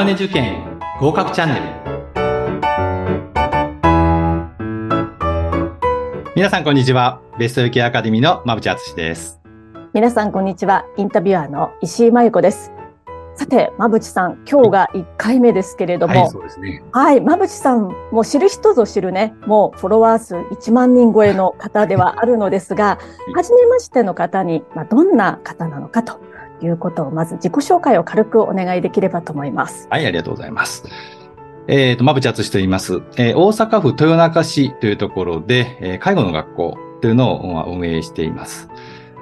マネ受験合格チャンネル。皆さんこんにちは。ベスト受けアカデミーの馬淵敦です。皆さんこんにちは。インタビュアーの石井真由子です。さて、馬淵さん、今日が1回目ですけれども、はい、そうですね。はい、馬淵さん、もう知る人ぞ知るね、もうフォロワー数1万人超えの方ではあるのですが、初めましての方に、まあ、どんな方なのかということを、まず自己紹介を軽くお願いできればと思います。はい、ありがとうございます。えっ、ー、と、馬淵敦と言います。えー、大阪府豊中市というところで、えー、介護の学校というのを運営しています。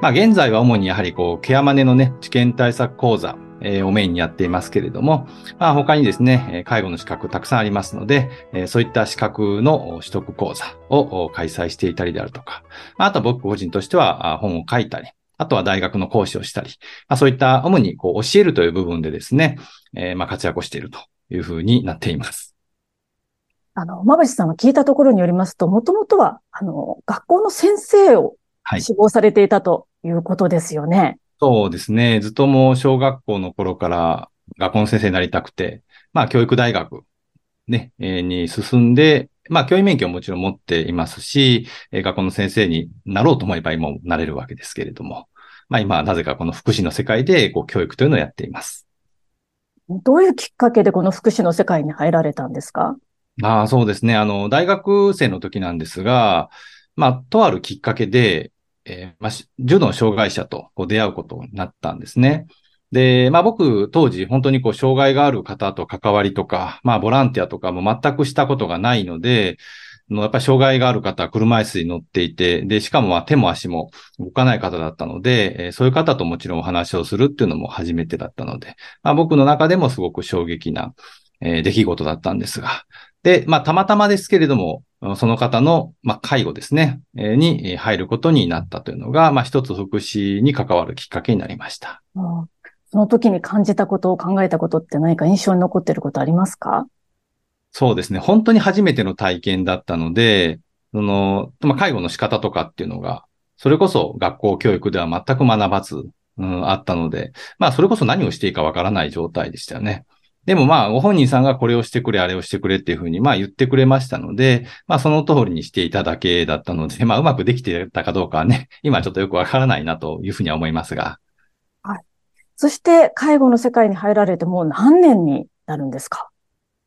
まあ、現在は主にやはりこう、ケアマネのね、治験対策講座、えー、をメインにやっていますけれども、まあ、他にですね、介護の資格たくさんありますので、えー、そういった資格の取得講座を開催していたりであるとか、あと僕個人としては本を書いたり、あとは大学の講師をしたり、まあ、そういった主にこう教えるという部分でですね、えー、まあ活躍をしているというふうになっています。あの、馬淵さんは聞いたところによりますと、もともとは、あの、学校の先生を志望されていたということですよね。はい、そうですね。ずっともう小学校の頃から学校の先生になりたくて、まあ教育大学ね、えー、に進んで、まあ、教員免許ももちろん持っていますし、え学校の先生になろうと思えば今もなれるわけですけれども、まあ今はなぜかこの福祉の世界でこう教育というのをやっています。どういうきっかけでこの福祉の世界に入られたんですか？ああ、そうですね。あの、大学生の時なんですが、まあ、とあるきっかけで、えー、まあ、重度の障害者とこう出会うことになったんですね。で、まあ僕、当時、本当にこう、障害がある方と関わりとか、まあボランティアとかも全くしたことがないので、やっぱり障害がある方は車椅子に乗っていて、で、しかも手も足も動かない方だったので、そういう方ともちろんお話をするっていうのも初めてだったので、まあ僕の中でもすごく衝撃な、出来事だったんですが、で、まあたまたまですけれども、その方の、まあ、介護ですね、に入ることになったというのが、まあ一つ福祉に関わるきっかけになりました。うんその時に感じたことを考えたことって何か印象に残ってることありますか？そうですね。本当に初めての体験だったので、その、まあ、介護の仕方とかっていうのが、それこそ学校教育では全く学ばず、うん、あったので、まあ、それこそ何をしていいかわからない状態でしたよね。でもまあ、ご本人さんがこれをしてくれ、あれをしてくれっていうふうに、まあ言ってくれましたので、まあその通りにしていただけだったので、まあうまくできてたかどうかはね、今ちょっとよくわからないなというふうには思いますが。そして介護の世界に入られてもう何年になるんですか？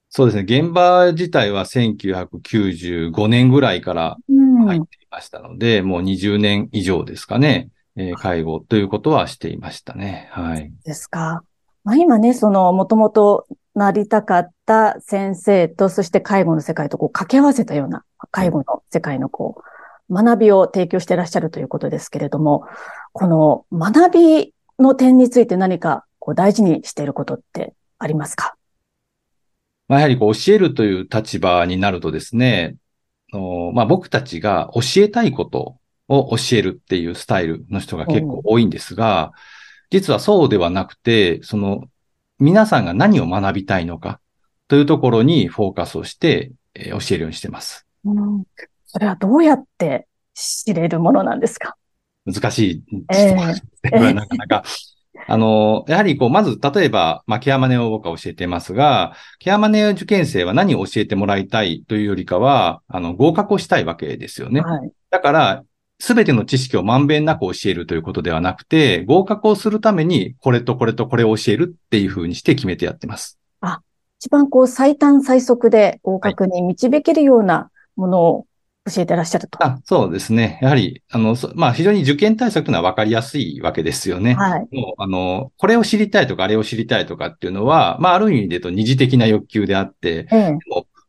そうですね。現場自体は1995年ぐらいから入っていましたので、うん、もう20年以上ですかね。えー、介護ということはしていましたね。はい。ですか。まあ、今ね、その、もともとなりたかった先生と、そして介護の世界とこう掛け合わせたような、介護の世界のこう、学びを提供していらっしゃるということですけれども、この学びの点について何かこう大事にしていることってありますか？まあ、やはりこう教えるという立場になるとですね、まあ、僕たちが教えたいことを教えるっていうスタイルの人が結構多いんですが、実はそうではなくて、その皆さんが何を学びたいのかというところにフォーカスをして、え教えるようにしてます。うん、それはどうやって知れるものなんですか？難しい質問でなかなか。あの、やはりこう、まず、例えば、まあ、ケアマネを僕は教えてますが、ケアマネ受験生は何を教えてもらいたいというよりかは、あの、合格をしたいわけですよね。はい、だから、すべての知識をまんべんなく教えるということではなくて、合格をするために、これとこれとこれを教えるっていうふうにして決めてやってます。あ、一番こう、最短最速で合格に導けるようなものを教えてらっしゃると。あそうですね。やはり、あの、まあ、非常に受験対策というのは分かりやすいわけですよね。はい。もう、あの、これを知りたいとか、あれを知りたいとかっていうのは、まあ、ある意味で言うと二次的な欲求であって、ええ、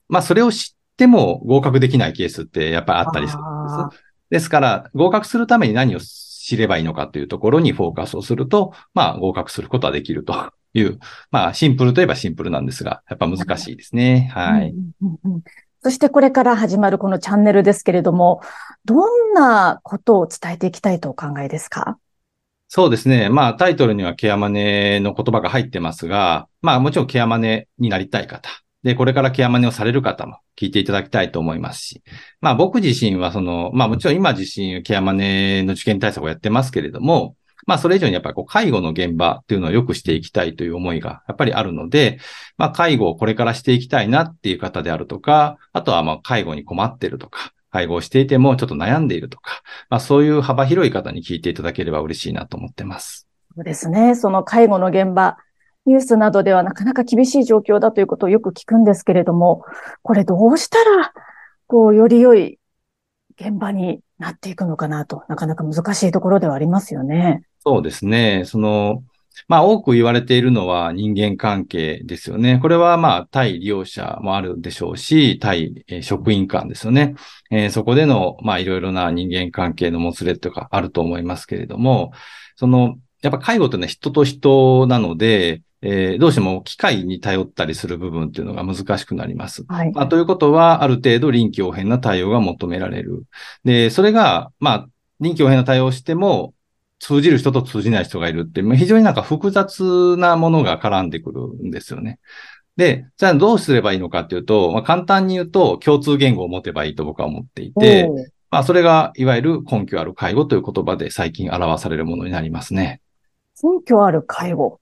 まあ、それを知っても合格できないケースってやっぱりあったりするんです。ですから、合格するために何を知ればいいのかというところにフォーカスをすると、まあ、合格することはできるという、まあ、シンプルといえばシンプルなんですが、やっぱ難しいですね。はい。うんうんうんそしてこれから始まるこのチャンネルですけれども、どんなことを伝えていきたいとお考えですか？そうですね。まあタイトルにはケアマネの言葉が入ってますが、まあもちろんケアマネになりたい方。で、これからケアマネをされる方も聞いていただきたいと思いますし、まあ僕自身はその、まあもちろん今自身ケアマネの受験対策をやってますけれども、まあそれ以上にやっぱりこう介護の現場っていうのを良くしていきたいという思いがやっぱりあるので、まあ介護をこれからしていきたいなっていう方であるとか、あとはまあ介護に困ってるとか、介護をしていてもちょっと悩んでいるとか、まあそういう幅広い方に聞いていただければ嬉しいなと思ってます。そうですね。その介護の現場、ニュースなどではなかなか厳しい状況だということをよく聞くんですけれども、これどうしたら、こう、より良い現場になっていくのかなと、なかなか難しいところではありますよね。そうですね。その、まあ多く言われているのは人間関係ですよね。これはまあ対利用者もあるでしょうし、対職員間ですよね。えー、そこでのまあいろいろな人間関係のもつれとかあると思いますけれども、その、やっぱ介護というのは人と人なので、えー、どうしても機械に頼ったりする部分っていうのが難しくなります。はい、まあ、ということは、ある程度臨機応変な対応が求められる。で、それが、まあ、臨機応変な対応をしても、通じる人と通じない人がいるって、非常になんか複雑なものが絡んでくるんですよね。で、じゃあどうすればいいのかっていうと、まあ、簡単に言うと共通言語を持てばいいと僕は思っていて、まあそれがいわゆる根拠ある介護という言葉で最近表されるものになりますね。根拠ある介護。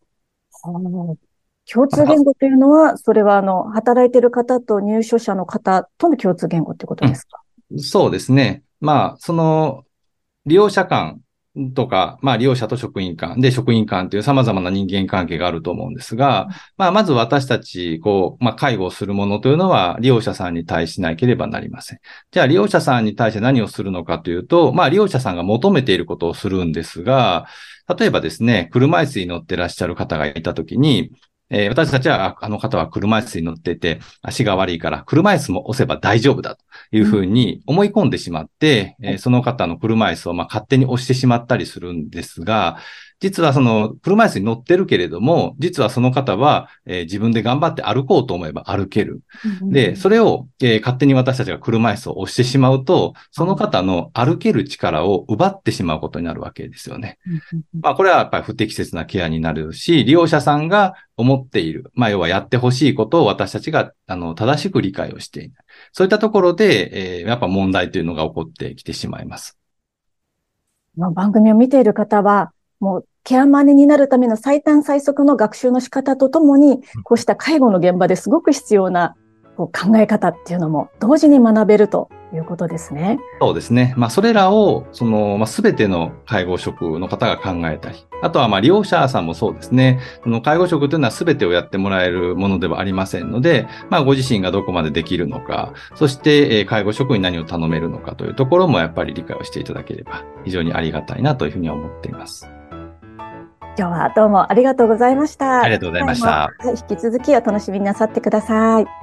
共通言語というのは、それはあの、働いている方と入所者の方との共通言語ってことですか、うん、そうですね。まあ、その、利用者間とか、まあ利用者と職員間で職員間という様々な人間関係があると思うんですが、まあまず私たち、こう、まあ介護をするものというのは利用者さんに対しなければなりません。じゃあ利用者さんに対して何をするのかというと、まあ利用者さんが求めていることをするんですが、例えばですね、車椅子に乗ってらっしゃる方がいたときに、えー、私たちは、あの方は車椅子に乗ってて、足が悪いから、車椅子も押せば大丈夫だというふうに思い込んでしまって、うん、えー、その方の車椅子をまあ勝手に押してしまったりするんですが、実はその車椅子に乗ってるけれども、実はその方は、えー、自分で頑張って歩こうと思えば歩ける。で、それを、えー、勝手に私たちが車椅子を押してしまうと、その方の歩ける力を奪ってしまうことになるわけですよね。まあ、これはやっぱり不適切なケアになるし、利用者さんが思っている、まあ、要はやってほしいことを私たちが、あの、正しく理解をしていない。そういったところで、えー、やっぱ問題というのが起こってきてしまいます。番組を見ている方は、もうケアマネになるための最短最速の学習の仕方とともに、こうした介護の現場ですごく必要なこう考え方っていうのも同時に学べるということですね。そうですね。まあ、それらを、その、まあ、すべての介護職の方が考えたり、あとは、まあ、利用者さんもそうですね。その介護職というのはすべてをやってもらえるものではありませんので、まあ、ご自身がどこまでできるのか、そして、え介護職に何を頼めるのかというところもやっぱり理解をしていただければ非常にありがたいなというふうに思っています。今日はどうもありがとうございました。ありがとうございました。引き続きお楽しみになさってください。